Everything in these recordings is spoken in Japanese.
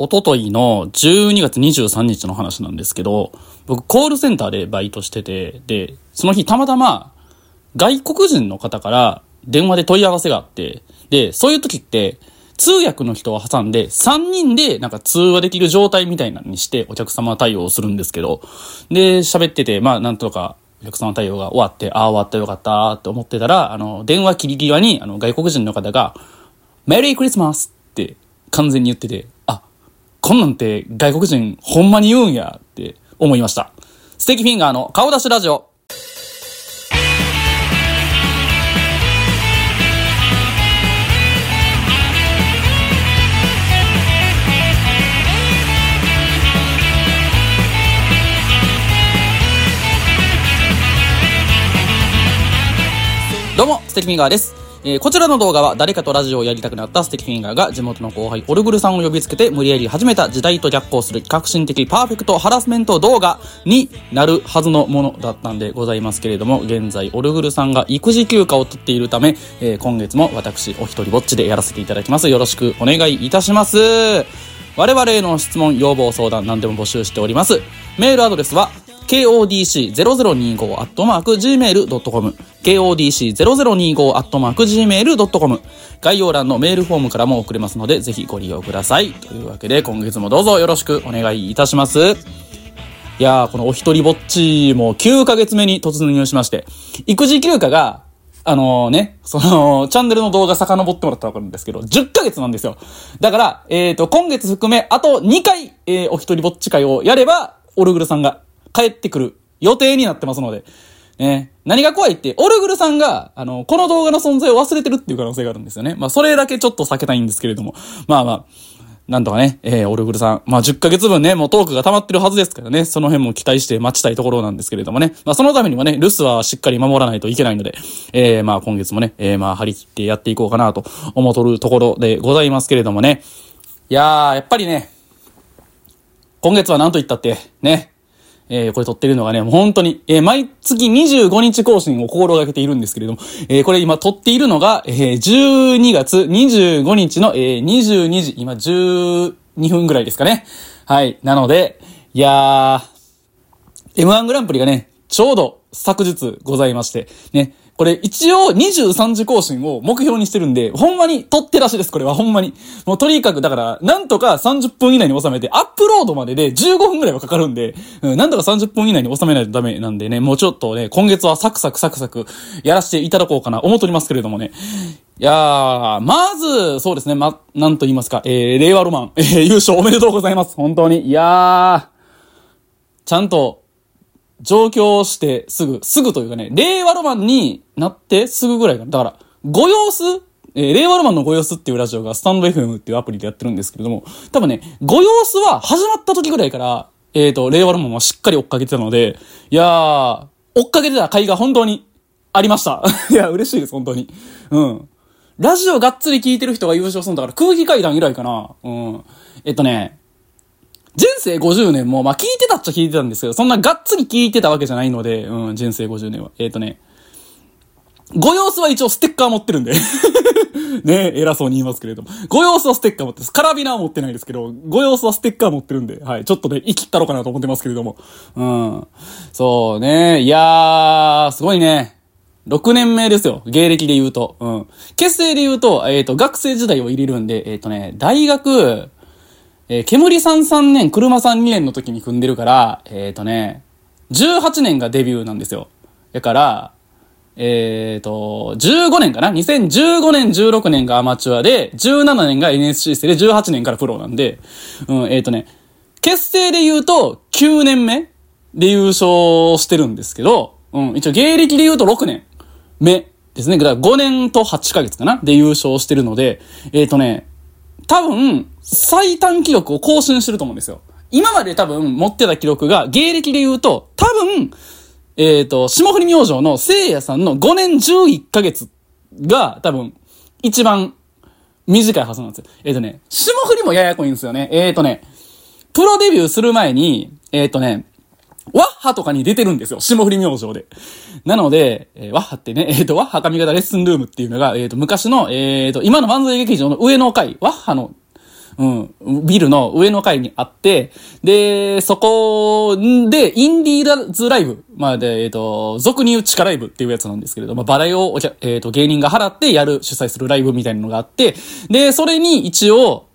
おとといの12月23日の話なんですけど、僕コールセンターでバイトしてて、で、その日たまたま外国人の方から電話で問い合わせがあって、で、そういう時って、通訳の人を挟んで3人でなんか通話できる状態みたいなのにしてお客様対応するんですけど、で、喋ってて、まあなんとかお客様対応が終わって、ああ終わったよかったって思ってたら、あの、電話切り際にあの外国人の方が、メリークリスマスって完全に言ってて、こんなんて外国人ほんまに言うんやって思いました。ステーキフィンガーの顔出しラジオ。どうも、ステキフィンガーです。えー、こちらの動画は誰かとラジオをやりたくなったステキフィンガーが地元の後輩オルグルさんを呼びつけて無理やり始めた時代と逆行する革新的パーフェクトハラスメント動画になるはずのものだったんでございますけれども、現在オルグルさんが育児休暇を取っているため、えー、今月も私お一人ぼっちでやらせていただきます。よろしくお願いいたします。我々への質問、要望、相談何でも募集しております。メールアドレスは kodc0025-gmail.com kodc0025-gmail.com 概要欄のメールフォームからも送れますので、ぜひご利用ください。というわけで、今月もどうぞよろしくお願いいたします。いやー、このお一人ぼっちも9ヶ月目に突入しまして、育児休暇が、あのー、ね、その、チャンネルの動画遡ってもらったらわかるんですけど、10ヶ月なんですよ。だから、えっ、ー、と、今月含め、あと2回、えー、お一人ぼっち会をやれば、オルグルさんが帰ってくる予定になってますので、ね、何が怖いって、オルグルさんが、あの、この動画の存在を忘れてるっていう可能性があるんですよね。まあ、それだけちょっと避けたいんですけれども。まあまあ、なんとかね、えー、オルグルさん。まあ、10ヶ月分ね、もうトークが溜まってるはずですからね、その辺も期待して待ちたいところなんですけれどもね。まあ、そのためにもね、留守はしっかり守らないといけないので、えー、まあ、今月もね、えー、まあ、張り切ってやっていこうかなと思っとるところでございますけれどもね。いやー、やっぱりね、今月は何と言ったって、ね、えー、これ撮ってるのがね、もう本当に、えー、毎月25日更新を心がけているんですけれども、えー、これ今撮っているのが、えー、12月25日の、えー、22時、今12分ぐらいですかね。はい。なので、いやー、M1 グランプリがね、ちょうど昨日ございまして、ね、これ一応23時更新を目標にしてるんで、ほんまに取ってらしいです、これはほんまに。もうとにかくだから、なんとか30分以内に収めて、アップロードまでで15分くらいはかかるんで、うん、なんとか30分以内に収めないとダメなんでね、もうちょっとね、今月はサクサクサクサクやらせていただこうかな、思っておりますけれどもね。いやー、まず、そうですね、ま、なんと言いますか、えー、令和ロマン、えー、優勝おめでとうございます。本当に。いやー、ちゃんと、上京してすぐ、すぐというかね、令和ロマンになってすぐぐらいかな。だから、ご様子えー、令和ロマンのご様子っていうラジオがスタンド FM っていうアプリでやってるんですけれども、多分ね、ご様子は始まった時ぐらいから、えっ、ー、と、令和ロマンはしっかり追っかけてたので、いやー、追っかけてた回が本当にありました。いや、嬉しいです、本当に。うん。ラジオがっつり聞いてる人が優勝するんだから空気階段以来かな。うん。えっとね、人生50年も、まあ、聞いてたっちゃ聞いてたんですけど、そんながっつり聞いてたわけじゃないので、うん、人生50年は。えっ、ー、とね、ご様子は一応ステッカー持ってるんで ね偉そうに言いますけれども。ご様子はステッカー持ってます。カラビナは持ってないですけど、ご様子はステッカー持ってるんで、はい。ちょっとね、生きったろうかなと思ってますけれども。うん。そうね。いやー、すごいね。6年目ですよ。芸歴で言うと。うん。結成で言うと、えっ、ー、と、学生時代を入れるんで、えっ、ー、とね、大学、えー、煙さん3年、車さん2年の時に組んでるから、えっ、ー、とね、18年がデビューなんですよ。だから、えっ、ー、と、15年かな ?2015 年、16年がアマチュアで、17年が NSC 生で18年からプロなんで、うん、えっ、ー、とね、結成で言うと9年目で優勝してるんですけど、うん、一応芸歴で言うと6年目ですね。だから5年と8ヶ月かな？で優勝してるので、えっ、ー、とね、多分、最短記録を更新してると思うんですよ。今まで多分持ってた記録が、芸歴で言うと、多分、えっ、ー、と、霜降り明星の聖夜さんの5年11ヶ月が多分、一番短いはずなんですよ。えっ、ー、とね、霜降りもややこいんですよね。えっ、ー、とね、プロデビューする前に、えっ、とね、ワッハとかに出てるんですよ。霜降り明星で。なので、えー、ワッハってね、えっ、ー、と、ワッハ髪型レッスンルームっていうのが、えっ、ー、と、昔の、えっ、と、今の漫才劇場の上の階、ワッハの、うん、ビルの上の階にあって、で、そこで、インディーズライブ、まあで、えっ、と、俗に言う地下ライブっていうやつなんですけれども、バラエを、えっ、と、芸人が払ってやる、主催するライブみたいなのがあって、で、それに一応、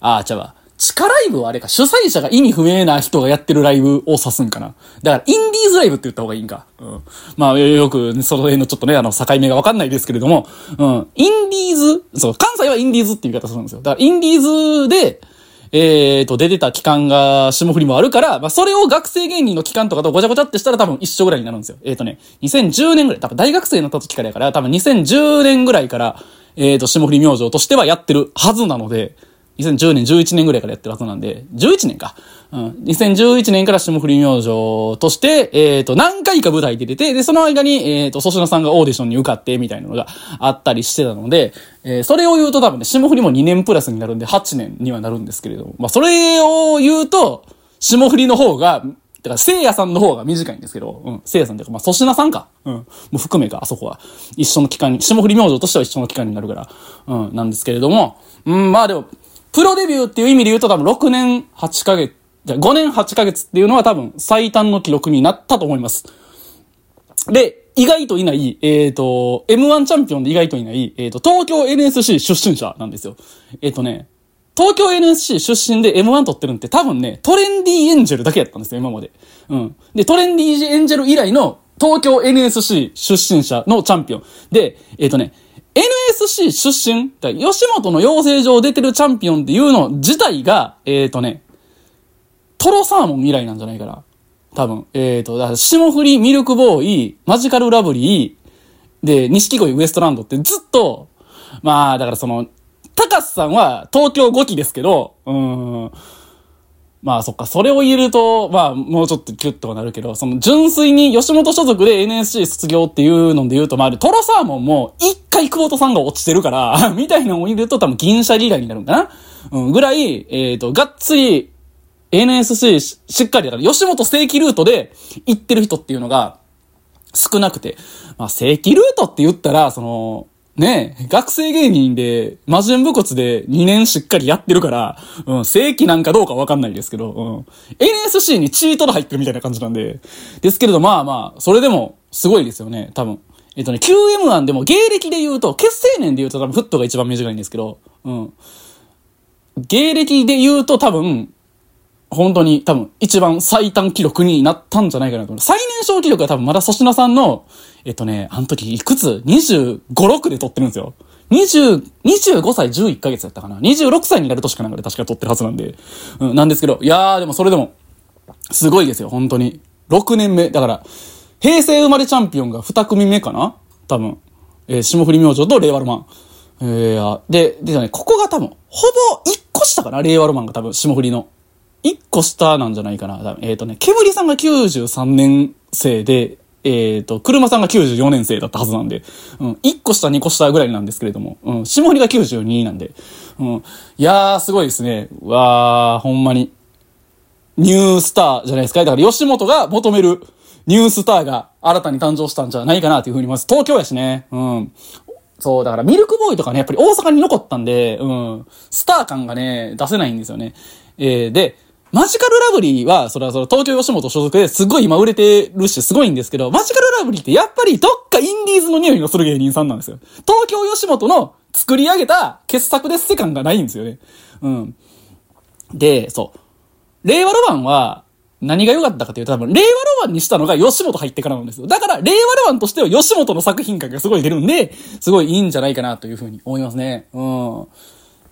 ああ、ちゃうわ。地下ライブはあれか、主催者が意味不明な人がやってるライブを指すんかな。だから、インディーズライブって言った方がいいんか。うん。まあ、よく、その辺のちょっとね、あの、境目がわかんないですけれども、うん。インディーズ、そう、関西はインディーズって言い方するんですよ。だから、インディーズで、えーと、出てた期間が霜降りもあるから、まあ、それを学生芸人の期間とかとごちゃごちゃってしたら多分一緒ぐらいになるんですよ。えーとね、2010年ぐらい、多分大学生になった時からやから、多分2010年ぐらいから、えーと、霜降り明星としてはやってるはずなので、2010年、11年ぐらいからやってるはずなんで、11年か。うん。2011年から霜降り明星として、えっ、ー、と、何回か舞台で出て、で、その間に、えっ、ー、と、粗品さんがオーディションに受かって、みたいなのがあったりしてたので、えー、それを言うと多分ね、霜降りも2年プラスになるんで、8年にはなるんですけれども、まあ、それを言うと、霜降りの方が、だから、聖夜さんの方が短いんですけど、うん、聖夜さんっていうか、まあ、粗品さんか。うん、もう含めか、あそこは。一緒の期間に、霜降り明星としては一緒の期間になるから、うん、なんですけれども、うん、まあでも、プロデビューっていう意味で言うと多分6年8ヶ月、じゃ5年8ヶ月っていうのは多分最短の記録になったと思います。で、意外といない、えっ、ー、と、M1 チャンピオンで意外といない、えっ、ー、と、東京 NSC 出身者なんですよ。えっ、ー、とね、東京 NSC 出身で M1 取ってるんって多分ね、トレンディエンジェルだけやったんですよ、今まで。うん。で、トレンディエンジェル以来の東京 NSC 出身者のチャンピオン。で、えっ、とね、NSC 出身、吉本の養成所出てるチャンピオンっていうの自体が、えっ、ー、とね、トロサーモン以来なんじゃないかな。多分。えっ、ー、と、だから、霜降り、ミルクボーイ、マジカルラブリー、で、錦鯉ウエストランドってずっと、まあ、だからその、高須さんは東京5期ですけど、うーん、まあそっか、それを言えると、まあもうちょっとキュッとはなるけど、その純粋に吉本所属で NSC 卒業っていうので言うと、まあトロサーモンも一回久保田さんが落ちてるから、みたいなのを見ると多分銀シャリ以外になるんかな？うん、ぐらい、えっ、ー、と、がっつり NSC しっかりだから、吉本正規ルートで行ってる人っていうのが少なくて、まあ正規ルートって言ったら、その、ね学生芸人で、魔人武骨で2年しっかりやってるから、うん、正規なんかどうかわかんないですけど、うん。NSC にチートで入ってるみたいな感じなんで、ですけれど、まあまあ、それでも、すごいですよね、多分。えっとね、QM1 でも芸歴で言うと、結成年で言うと多分フットが一番短いんですけど、うん。芸歴で言うと多分、本当に多分一番最短記録になったんじゃないかなと思う。最年少記録は多分まだ粗品さんの、えっとね、あの時いくつ ?25、6で撮ってるんですよ。20、25歳11ヶ月だったかな ?26 歳になる年かなんかで確か撮ってるはずなんで。うん、なんですけど、いやーでもそれでも、すごいですよ、本当に。6年目。だから、平成生まれチャンピオンが2組目かな？多分。えー、霜降り明星と令和ロマン。えー、で、でね、ここが多分、ほぼ1個下かな？令和ロマンが多分、霜降りの。一個下なんじゃないかな。えっ、ー、とね、煙さんが93年生で、えっ、ー、と、車さんが94年生だったはずなんで、うん、1個下、2個下ぐらいなんですけれども、うん、下りが92なんで、うん、いやー、すごいですね。わー、ほんまに。ニュースターじゃないですか。だから吉本が求めるニュースターが新たに誕生したんじゃないかなというふうに思います。東京やしね。うん。そう、だからミルクボーイとかね、やっぱり大阪に残ったんで、うん、スター感がね、出せないんですよね。えー、で、マジカルラブリーは、それはその東京吉本所属ですごい今売れてるしすごいんですけど、マジカルラブリーってやっぱりどっかインディーズの匂いのする芸人さんなんですよ。東京吉本の作り上げた傑作です世感がないんですよね。うん。で、そう。令和ロマンは、何が良かったかというと多分、令和ロマンにしたのが吉本入ってからなんですよ。だから、令和ロマンとしては吉本の作品感がすごい出るんで、すごいいいんじゃないかなというふうに思いますね。うん。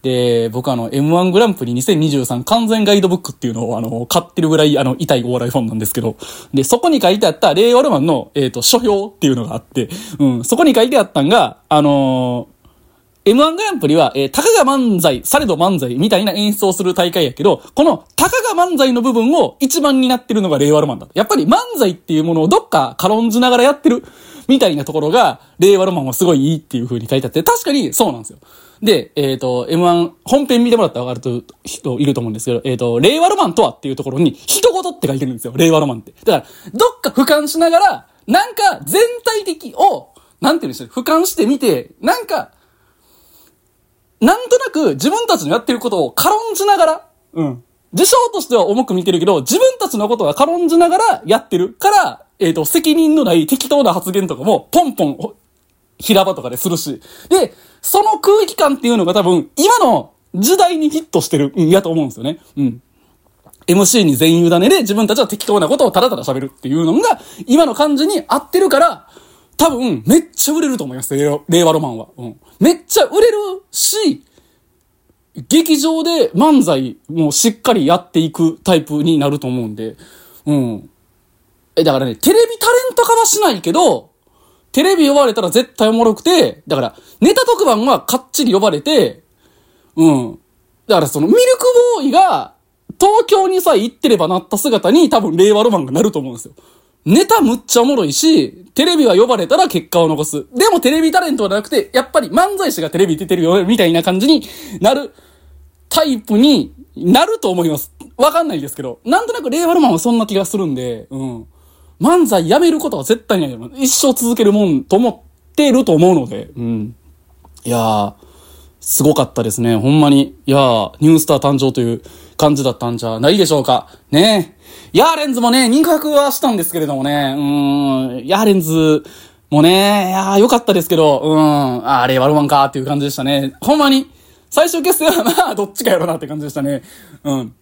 で、僕あの、M1 グランプリ2023完全ガイドブックっていうのをあの、買ってるぐらいあの、痛いお笑いファンなんですけど、で、そこに書いてあった令和ロマンの、えっ、ー、と、書評っていうのがあって、うん、そこに書いてあったんが、あのー、M1 グランプリは、えー、たかが漫才、されど漫才みたいな演出をする大会やけど、このたかが漫才の部分を一番になってるのが令和ロマンだ。やっぱり漫才っていうものをどっか軽んじながらやってるみたいなところが、令和ロマンはすごいいいっていう風に書いてあって、確かにそうなんですよ。で、えっ、ー、と、M1 本編見てもらったらわかると人いると思うんですけど、えっ、ー、と、令和ロマンとはっていうところに、人事って書いてるんですよ、令和ロマンって。だから、どっか俯瞰しながら、なんか全体的を、なんて言うんでしょう、俯瞰してみて、なんか、なんとなく自分たちのやってることを軽んじながら、うん。事象としては重く見てるけど、自分たちのことは軽んじながらやってるから、えっ、ー、と、責任のない適当な発言とかも、ポンポン、平場とかでするし。で、その空気感っていうのが多分、今の時代にヒットしてる、ん、やと思うんですよね。うん。MC に全員委ねで自分たちは適当なことをただただ喋るっていうのが、今の感じに合ってるから、多分、めっちゃ売れると思います、令和ロマンは。うん。めっちゃ売れるし、劇場で漫才もしっかりやっていくタイプになると思うんで、うん。え、だからね、テレビタレント化はしないけど、テレビ呼ばれたら絶対おもろくて、だから、ネタ特番はかっちり呼ばれて、うん。だからそのミルクボーイが、東京にさえ行ってればなった姿に多分令和ロマンがなると思うんですよ。ネタむっちゃおもろいし、テレビは呼ばれたら結果を残す。でもテレビタレントじゃなくて、やっぱり漫才師がテレビ出てるよ、みたいな感じになるタイプになると思います。わかんないですけど。なんとなく令和ロマンはそんな気がするんで、うん。漫才やめることは絶対ない。一生続けるもんと思ってると思うので、うん。いやー、すごかったですね。ほんまに。いやー、ニュースター誕生という感じだったんじゃないでしょうか。ねえヤーレンズもね、人格はしたんですけれどもね、うーん、ヤーレンズもね、いやー、よかったですけど、うん、あれ、ワルマンかっていう感じでしたね。ほんまに、最終決戦はまあ、どっちかやろなって感じでしたね。うん。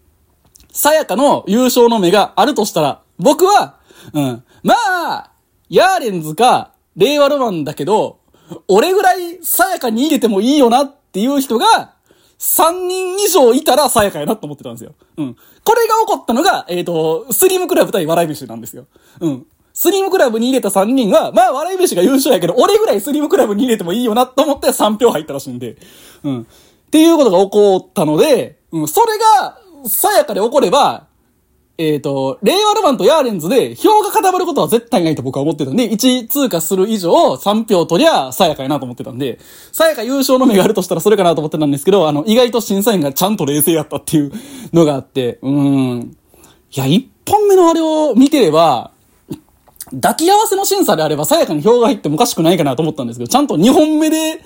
さやかの優勝の目があるとしたら、僕は、うん。まあ、ヤーレンズか、令和ロマンだけど、俺ぐらいさやかに入れてもいいよなっていう人が、3人以上いたらさやかやなと思ってたんですよ。うん。これが起こったのが、えっ、ー、と、スリムクラブ対笑い飯なんですよ。うん。スリムクラブに入れた3人は、まあ、笑い飯が優勝やけど、俺ぐらいスリムクラブに入れてもいいよなと思って3票入ったらしいんで。うん。っていうことが起こったので、うん、それが、さやかで起これば、えっ、ー、と、令和ロマンとヤーレンズで票が固まることは絶対ないと僕は思ってたんで、1通過する以上3票取りゃさやかやなと思ってたんで、さやか優勝の目があるとしたらそれかなと思ってたんですけど、あの、意外と審査員がちゃんと冷静やったっていうのがあって、うん。いや、1本目のあれを見てれば、抱き合わせの審査であればさやかに票が入ってもおかしくないかなと思ったんですけど、ちゃんと2本目で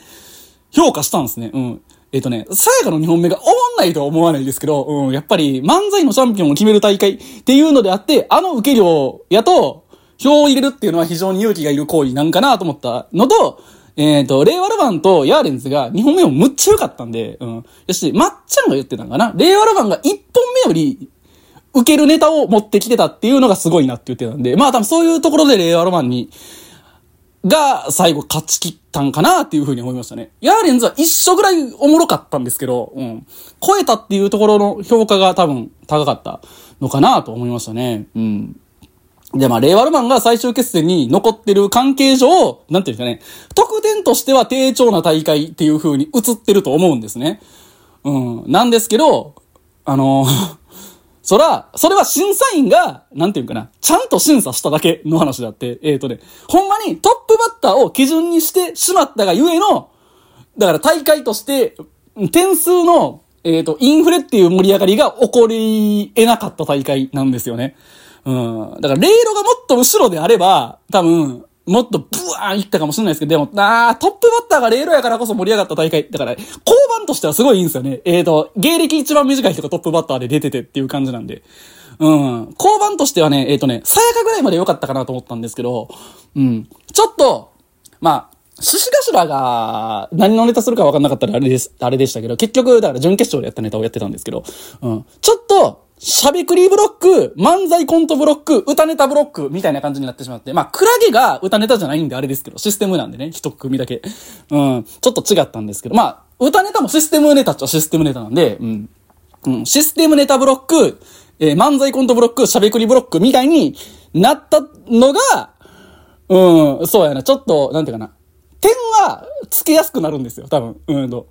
評価したんですね。うん。えっ、とね、さやかの2本目が終わんないとは思わないですけど、うん、やっぱり漫才のチャンピオンを決める大会っていうのであって、あの受け量やと、票を入れるっていうのは非常に勇気がいる行為なんかなと思ったのと、えっ、ー、と、令和ロマンとヤーレンズが2本目もむっちゃ良かったんで、うん。よし、まっちゃんが言ってたんかな？令和ロマンが1本目より、受けるネタを持ってきてたっていうのがすごいなって言ってたんで、まあ多分そういうところで令和ロマンに、が最後勝ち切ったんかなっていうふうに思いましたね。ヤーレンズは一緒ぐらいおもろかったんですけど、うん。超えたっていうところの評価が多分高かったのかなと思いましたね。うん。で、まあ、レイワルマンが最終決戦に残ってる関係上、なんていうんですかね、得点としては低調な大会っていう風に映ってると思うんですね。うん。なんですけど、あのそら、それは審査員が、なんていうかな、ちゃんと審査しただけの話であって、えっ、ー、とね、ほんまにトップバッターを基準にしてしまったがゆえの、だから大会として、点数の、えっ、ー、と、インフレっていう盛り上がりが起こり得なかった大会なんですよね。うん。だから、レールがもっと後ろであれば、多分、もっとブワーンいったかもしれないですけど、でも、あー、トップバッターがレールやからこそ盛り上がった大会。だから、交番としてはすごいいいんですよね。えーと、芸歴一番短い人がトップバッターで出ててっていう感じなんで。うん。交番としてはね、えっ、ー、とね、さやかぐらいまで良かったかなと思ったんですけど、うん。ちょっと、まあ、寿司頭が何のネタするか分かんなかったらあれです、あれでしたけど、結局、だから準決勝でやったネタをやってたんですけど、うん。ちょっと、しゃべくりブロック、漫才コントブロック、歌ネタブロック、みたいな感じになってしまって。まあ、クラゲが歌ネタじゃないんであれですけど、システムなんでね、一組だけ。うん、ちょっと違ったんですけど、まあ、歌ネタもシステムネタっちゃシステムネタなんで、うん。うん、システムネタブロック、えー、漫才コントブロック、しゃべくりブロックみたいになったのが、うん、そうやな、ちょっと、なんていうかな。点は、つけやすくなるんですよ、多分。うんと。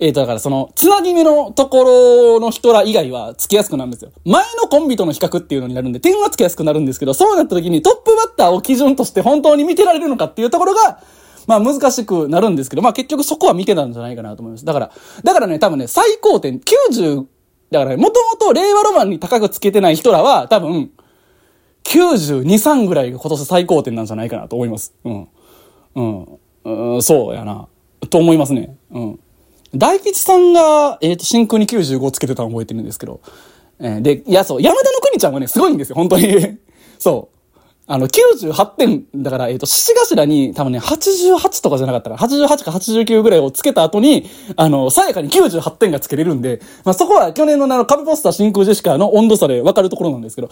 えっ、ー、と、だからその、つなぎ目のところの人ら以外はつきやすくなるんですよ。前のコンビとの比較っていうのになるんで、点はつけやすくなるんですけど、そうなった時にトップバッターを基準として本当に見てられるのかっていうところが、まあ難しくなるんですけど、まあ結局そこは見てたんじゃないかなと思います。だから、だからね、多分ね、最高点90、だからね、もともと令和ロマンに高くつけてない人らは、多分、92、3ぐらいが今年最高点なんじゃないかなと思います。うん。うん。うん、そうやな。と思いますね。うん。大吉さんが、えっ、と、真空に95つけてたの覚えてるんですけど。えーで、いや、そう、山田の国ちゃんはね、すごいんですよ、本当に。そう。あの、98点、だから、えっ、と、獅子頭に多分ね、88とかじゃなかったから、88か89ぐらいをつけた後に、あの、さやかに98点がつけれるんで、まあ、そこは去年のあの、壁ポスター真空ジェシカの温度差で分かるところなんですけど、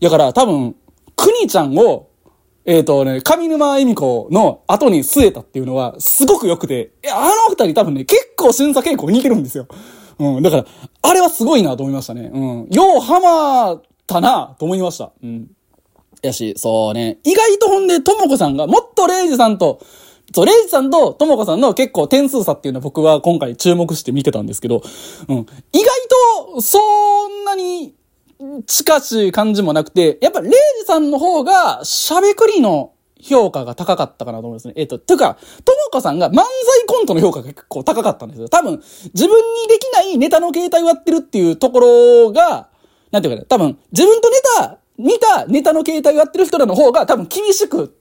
だから多分、国ちゃんを、えっ、とね、上沼恵美子の後に据えたっていうのは、すごく良くて、いや、あの二人多分ね、結構審査傾向に似てるんですよ。うん、だから、あれはすごいなと思いましたね。うん。ようハマったなと思いました。うん。やし、そうね。意外とほんで、ともこさんが、もっとレイジさんと、そう、レイジさんとともこさんの結構点数差っていうのは僕は今回注目して見てたんですけど、うん。意外と、そんなに、近しい感じもなくて、やっぱレイジさんの方が、しゃべくりの評価が高かったかなと思いますね。えっ、と、というか、ともこさんが漫才コントの評価が結構高かったんですよ。多分、自分にできないネタの形態をやってるっていうところが、なんていうかね、多分、自分とネタ、似たネタの形態をやってる人らの方が多分厳しく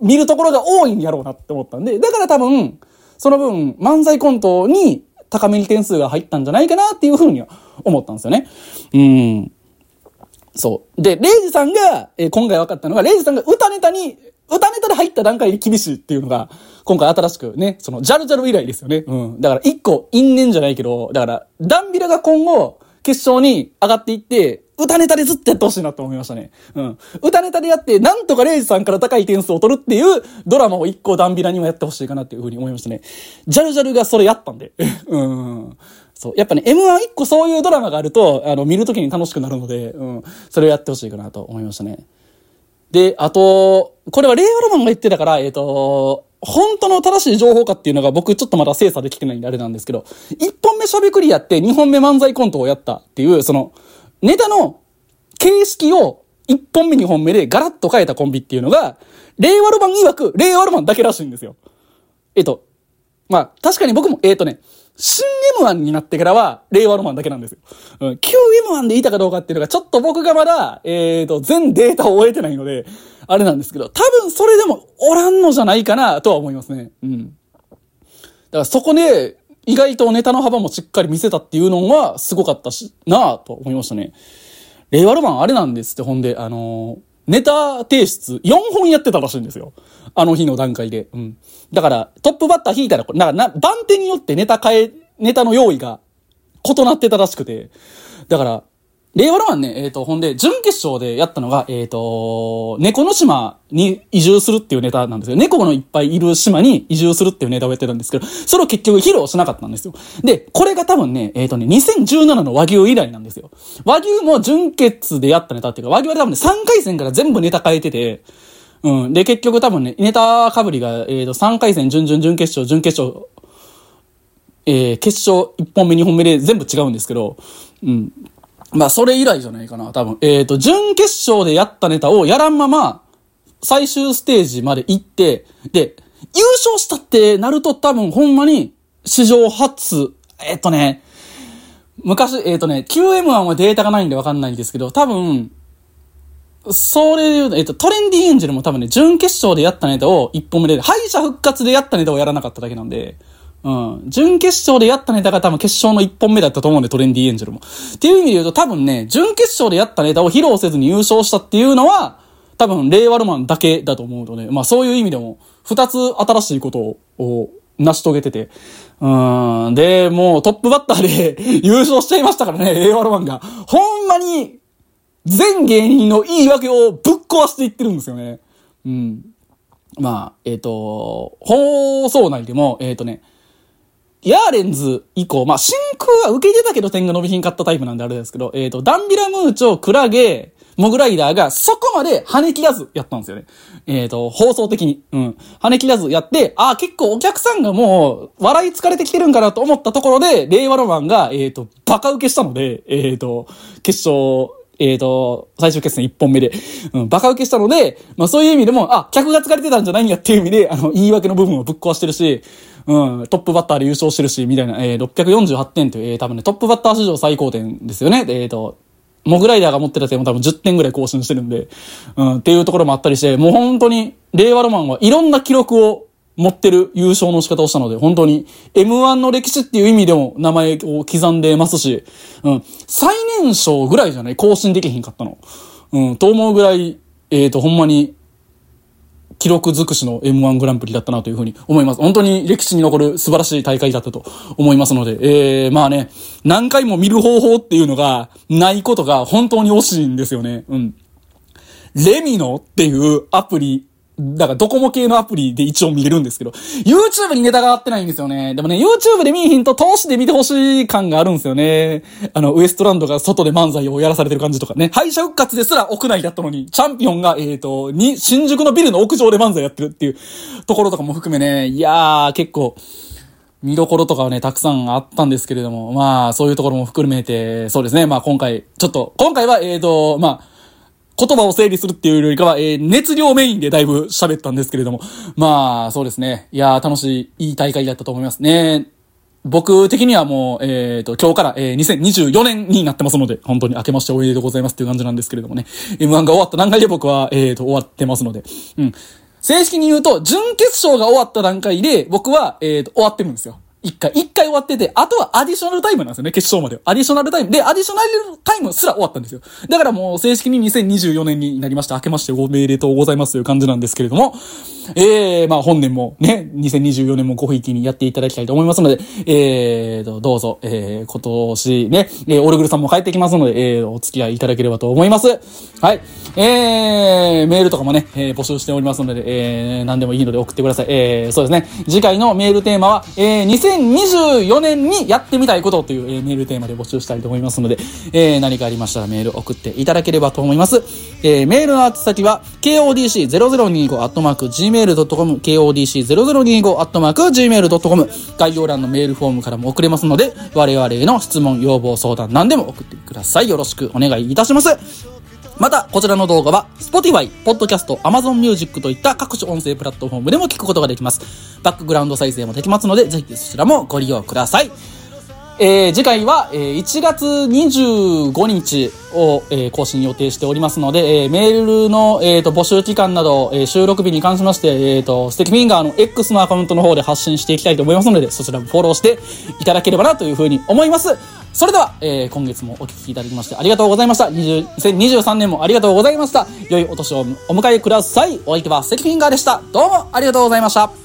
見るところが多いんやろうなって思ったんで、だから多分、その分、漫才コントに高めに点数が入ったんじゃないかなっていうふうには思ったんですよね。うん。そう。で、レイジさんが、えー今回分かったのが、レイジさんが歌ネタに、歌ネタで入った段階で厳しいっていうのが、今回新しくね、その、ジャルジャル以来ですよね。うん。だから、一個、因縁じゃないけど、だから、ダンビラが今後、決勝に上がっていって、歌ネタでずっとやってほしいなと思いましたね。うん。歌ネタでやって、なんとかレイジさんから高い点数を取るっていうドラマを一個ダンビラにもやってほしいかなっていうふうに思いましたね。ジャルジャルがそれやったんで。うん。そう。やっぱね、M1 一個そういうドラマがあると、あの、見るときに楽しくなるので、うん。それをやってほしいかなと思いましたね。で、あと、これは令和ロマンが言ってたから、えっ、と、本当の正しい情報かっていうのが僕ちょっとまだ精査できてないんであれなんですけど、1本目しゃべくりやって2本目漫才コントをやったっていう、その、ネタの形式を1本目2本目でガラッと変えたコンビっていうのが、令和ロマン曰く令和ロマンだけらしいんですよ。えっと、まあ、確かに僕も、えっ、とね、新 M1 になってからは、令和ロマンだけなんですよ。うん、旧 M1 でいたかどうかっていうのが、ちょっと僕がまだ、えっ、と、全データを終えてないので、あれなんですけど、多分それでもおらんのじゃないかな、とは思いますね。うん。だからそこで、意外とネタの幅もしっかり見せたっていうのは、すごかったし、なぁ、と思いましたね。令和ロマンあれなんですって、ほんで、あのーネタ提出4本やってたらしいんですよ。あの日の段階で。うん。だから、トップバッター引いたら、なんかな、番手によってネタ変え、ネタの用意が異なってたらしくて。だから、令和ロマンね、えっ、と、ほんで、準決勝でやったのが、えっ、と、猫の島に移住するっていうネタなんですよ。猫のいっぱいいる島に移住するっていうネタをやってたんですけど、それを結局披露しなかったんですよ。で、これが多分ね、えっ、とね、2017の和牛以来なんですよ。和牛も準決でやったネタっていうか、和牛は多分ね、3回戦から全部ネタ変えてて、うん。で、結局多分ね、ネタかぶりが、えっ、と、3回戦、準々、準決勝、準決勝、えー、決勝1本目、2本目で全部違うんですけど、うん。まあ、それ以来じゃないかな、多分。えっ、と、準決勝でやったネタをやらんまま、最終ステージまで行って、で、優勝したってなると多分ほんまに、史上初、えっ、とね、昔、えっ、とね、QM1 はデータがないんでわかんないんですけど、多分、それで言うと、えっと、トレンディエンジェルも多分ね、準決勝でやったネタを1本目で、敗者復活でやったネタをやらなかっただけなんで、うん。準決勝でやったネタが多分決勝の1本目だったと思うんで、トレンディエンジェルも。っていう意味で言うと多分ね、準決勝でやったネタを披露せずに優勝したっていうのは、多分、令和ロマンだけだと思うので、まあそういう意味でも、二つ新しいことを成し遂げてて。うん。で、もうトップバッターで 優勝しちゃいましたからね、令和ロマンが。ほんまに、全芸人の言い訳をぶっ壊していってるんですよね。うん。まあ、えっ、と、放送内でも、えっ、とね、ヤーレンズ以降、まあ、真空は受けてたけど点が伸びひんかったタイプなんであれですけど、えっ、と、ダンビラムーチョ、クラゲ、モグライダーがそこまで跳ね切らずやったんですよね。えっ、と、放送的に。うん。跳ね切らずやって、ああ、結構お客さんがもう、笑い疲れてきてるんかなと思ったところで、令和ロマンが、えっ、と、バカ受けしたので、えっ、と、決勝、えっ、と、最終決戦1本目で、うん、バカ受けしたので、まあそういう意味でも、あ、客が疲れてたんじゃないんやっていう意味で、あの、言い訳の部分をぶっ壊してるし、うん、トップバッターで優勝してるし、みたいな、えー、648点という、えー、多分ね、トップバッター史上最高点ですよね。えっ、と、モグライダーが持ってた点も多分10点ぐらい更新してるんで、うん、っていうところもあったりして、もう本当に、令和ロマンはいろんな記録を持ってる優勝の仕方をしたので、本当に M1 の歴史っていう意味でも名前を刻んでますし、うん、最年少ぐらいじゃない？更新できひんかったの。うん、と思うぐらい、えっ、ー、と、ほんまに、記録尽くしの M1 グランプリだったなというふうに思います。本当に歴史に残る素晴らしい大会だったと思いますので、えー、まあね、何回も見る方法っていうのがないことが本当に惜しいんですよね。うん。レミノっていうアプリだからドコモ系のアプリで一応見れるんですけど、YouTube にネタが合ってないんですよね。でもね、YouTube で見えひんと投資で見てほしい感があるんですよね。あの、ウエストランドが外で漫才をやらされてる感じとかね。敗者復活ですら屋内だったのに、チャンピオンが、えっ、ー、と、に、新宿のビルの屋上で漫才やってるっていうところとかも含めね、いやー、結構、見どころとかはね、たくさんあったんですけれども、まあ、そういうところも含めて、そうですね、まあ今回、ちょっと、今回は、えっ、ー、と、まあ、言葉を整理するっていうよりかは、えー、熱量メインでだいぶ喋ったんですけれども。まあ、そうですね。いやー、楽しい、いい大会だったと思いますね。僕的にはもう、えっ、ー、と、今日から、えー、2024年になってますので、本当に明けましておめでとうございますっていう感じなんですけれどもね。M1 が終わった段階で僕は、えっ、ー、と、終わってますので。うん。正式に言うと、準決勝が終わった段階で、僕は、えっ、と、終わってるんですよ。一回、一回終わってて、あとはアディショナルタイムなんですよね、決勝まで。アディショナルタイム。で、アディショナルタイムすら終わったんですよ。だからもう正式に2024年になりました。明けましておめでとございますという感じなんですけれども、ええー、まあ本年もね、2024年もごひいきにやっていただきたいと思いますので、えーと、どうぞ、えー、今年ね、えー、オルグルさんも帰ってきますので、えー、お付き合いいただければと思います。はい。えー、メールとかもね、えー、募集しておりますので、えー、何でもいいので送ってください。えー、そうですね。次回のメールテーマは、えー、2024年にやってみたいことという、えー、メールテーマで募集したいと思いますので、えー、何かありましたらメール送っていただければと思います。えー、メールの宛先は、kodc0025-gmail.com、kodc0025-gmail.com、概要欄のメールフォームからも送れますので、我々への質問、要望、相談、何でも送ってください。よろしくお願いいたします。また、こちらの動画は、Spotify、Podcast、Amazon Music といった各種音声プラットフォームでも聞くことができます。バックグラウンド再生もできますので、ぜひそちらもご利用ください。えー、次回は、えー、1月25日を、えー、更新予定しておりますので、えー、メールの、えーと、募集期間など、えー、収録日に関しまして、えーと、ステキフィンガーの X のアカウントの方で発信していきたいと思いますので、そちらもフォローしていただければなというふうに思います。それでは、えー、今月もお聴きいただきましてありがとうございました。2023年もありがとうございました。良いお年をお迎えください。お相手はステキフィンガーでした。どうもありがとうございました。